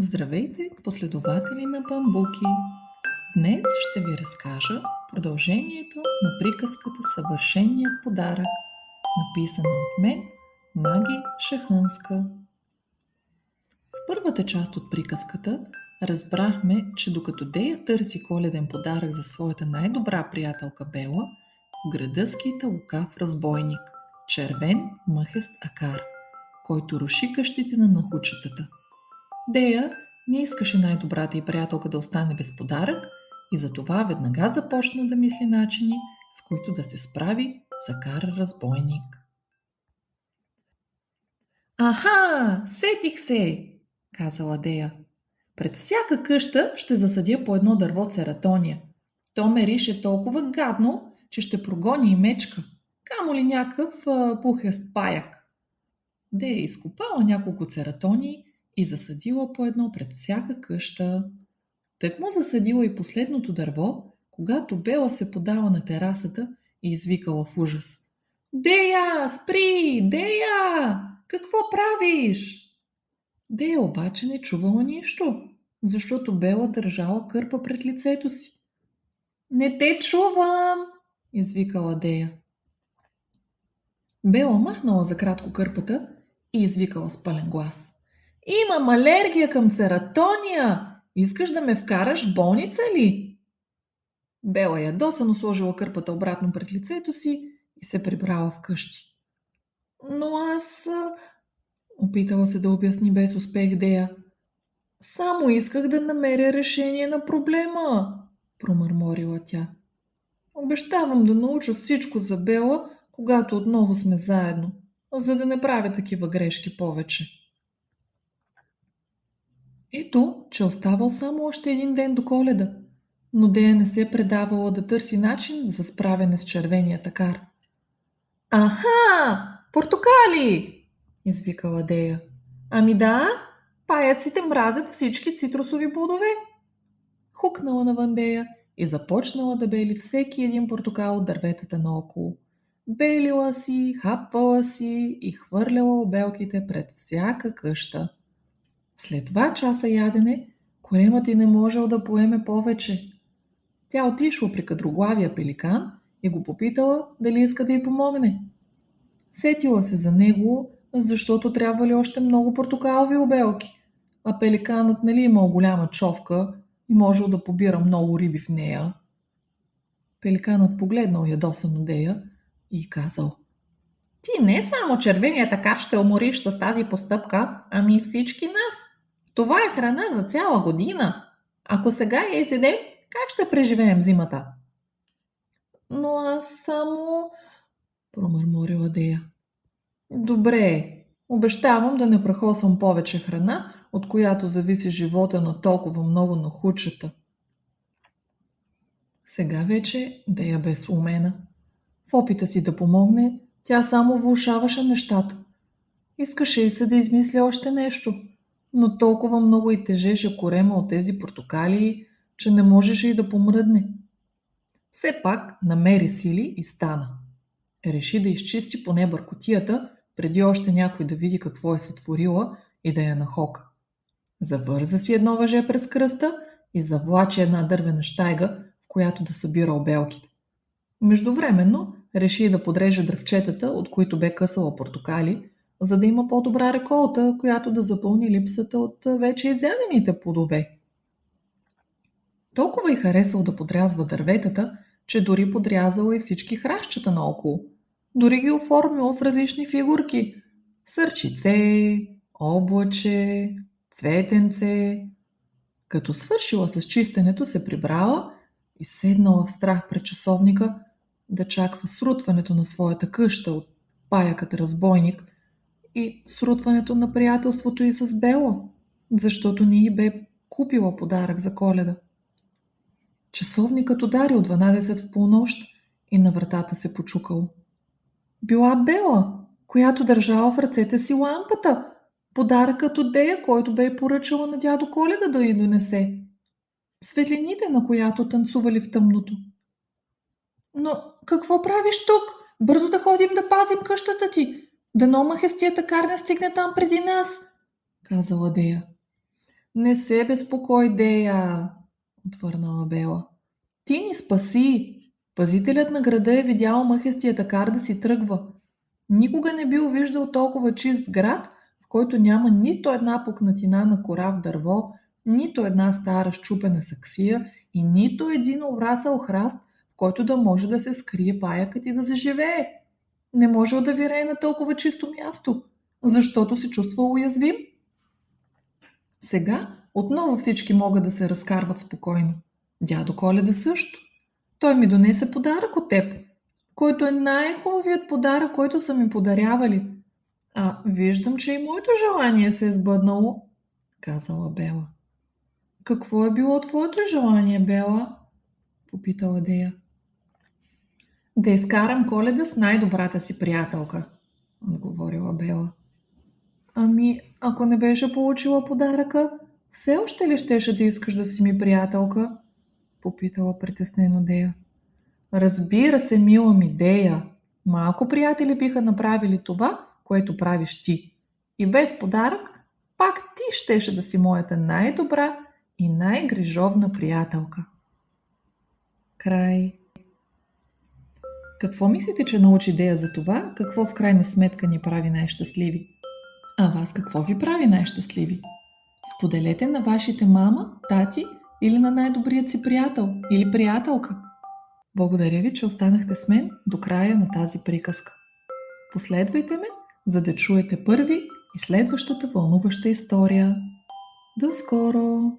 Здравейте, последователи на бамбуки! Днес ще ви разкажа продължението на приказката Съвършеният подарък, написана от мен, Маги Шахънска. В първата част от приказката разбрахме, че докато Дея търси коледен подарък за своята най-добра приятелка Бела, в града скита лукав разбойник, червен мъхест акар, който руши къщите на нахучетата – Дея не искаше най-добрата й приятелка да остане без подарък и затова веднага започна да мисли начини, с които да се справи с Акар разбойник. Аха, сетих се, казала Дея. Пред всяка къща ще засадя по едно дърво цератония. То ме рише толкова гадно, че ще прогони и мечка. Камо ли някакъв пухест паяк. Дея изкопала няколко цератонии и засадила по едно пред всяка къща. Так му засадила и последното дърво, когато Бела се подава на терасата и извикала в ужас. Дея, спри! Дея! Какво правиш? Дея обаче не чувала нищо, защото Бела държала кърпа пред лицето си. Не те чувам! извикала Дея. Бела махнала за кратко кърпата и извикала с пълен глас. Имам алергия към цератония. Искаш да ме вкараш в болница ли? Бела ядосано сложила кърпата обратно пред лицето си и се прибрала вкъщи. Но аз... Опитала се да обясни без успех Дея. Само исках да намеря решение на проблема, промърморила тя. Обещавам да науча всичко за Бела, когато отново сме заедно, за да не правя такива грешки повече. Ето, че оставал само още един ден до коледа, но Дея не се предавала да търси начин за справяне с червения такар. Аха! Портокали! извикала Дея. Ами да, паяците мразят всички цитрусови плодове. Хукнала на Вандея и започнала да бели всеки един портокал от дърветата наоколо. Белила си, хапвала си и хвърляла обелките пред всяка къща. След два часа ядене, коремът й не можел да поеме повече. Тя отишла при кадроглавия пеликан и го попитала дали иска да й помогне. Сетила се за него, защото трябвали още много портокалови обелки, а пеликанът нали имал голяма човка и можел да побира много риби в нея. Пеликанът погледнал ядосано Дея и казал Ти не само червения такар ще умориш с тази постъпка, ами всички нас. Това е храна за цяла година. Ако сега я изедем, как ще преживеем зимата? Но аз само... промърморила Дея. Добре, обещавам да не прахосвам повече храна, от която зависи живота на толкова много на хучета. Сега вече Дея бе сломена. В опита си да помогне, тя само влушаваше нещата. Искаше и се да измисли още нещо – но толкова много и тежеше корема от тези портокали, че не можеше и да помръдне. Все пак намери сили и стана. Реши да изчисти поне бъркотията, преди още някой да види какво е сътворила и да я нахока. Завърза си едно въже през кръста и завлачи една дървена щайга, в която да събира обелките. Междувременно реши да подреже дръвчетата, от които бе късала портокали, за да има по-добра реколта, която да запълни липсата от вече изядените плодове. Толкова й харесал да подрязва дърветата, че дори подрязала и всички хращчета наоколо. Дори ги оформила в различни фигурки. Сърчице, облаче, цветенце. Като свършила с чистенето, се прибрала и седнала в страх пред часовника да чаква срутването на своята къща от паякът разбойник, и срутването на приятелството и с Бела, защото не й бе купила подарък за коледа. Часовникът удари от 12 в полнощ и на вратата се почукал. Била Бела, която държала в ръцете си лампата, подаръкът от Дея, който бе поръчала на дядо Коледа да й донесе. Светлините, на която танцували в тъмното. Но какво правиш тук? Бързо да ходим да пазим къщата ти. Дано махестията карне стигне там преди нас, казала Дея. Не се безпокой, Дея, отвърнала Бела. Ти ни спаси. Пазителят на града е видял мъхестията кар да си тръгва. Никога не бил виждал толкова чист град, в който няма нито една пукнатина на кора в дърво, нито една стара щупена саксия и нито един обрасъл храст, в който да може да се скрие паякът и да заживее. Не можел да вирее на толкова чисто място, защото се чувства уязвим. Сега отново всички могат да се разкарват спокойно. Дядо Коледа също. Той ми донесе подарък от теб, който е най-хубавият подарък, който са ми подарявали. А виждам, че и моето желание се е сбъднало, казала Бела. Какво е било твоето желание, Бела? попитала Дея. Да изкарам коледа с най-добрата си приятелка, отговорила Бела. Ами, ако не беше получила подаръка, все още ли щеше да искаш да си ми приятелка? Попитала притеснено Дея. Разбира се, мила ми Дея. Малко приятели биха направили това, което правиш ти. И без подарък, пак ти щеше да си моята най-добра и най-грижовна приятелка. Край. Какво мислите, че научи идея за това, какво в крайна сметка ни прави най-щастливи? А вас какво ви прави най-щастливи? Споделете на вашите мама, тати или на най-добрият си приятел или приятелка. Благодаря ви, че останахте с мен до края на тази приказка. Последвайте ме, за да чуете първи и следващата вълнуваща история. До скоро!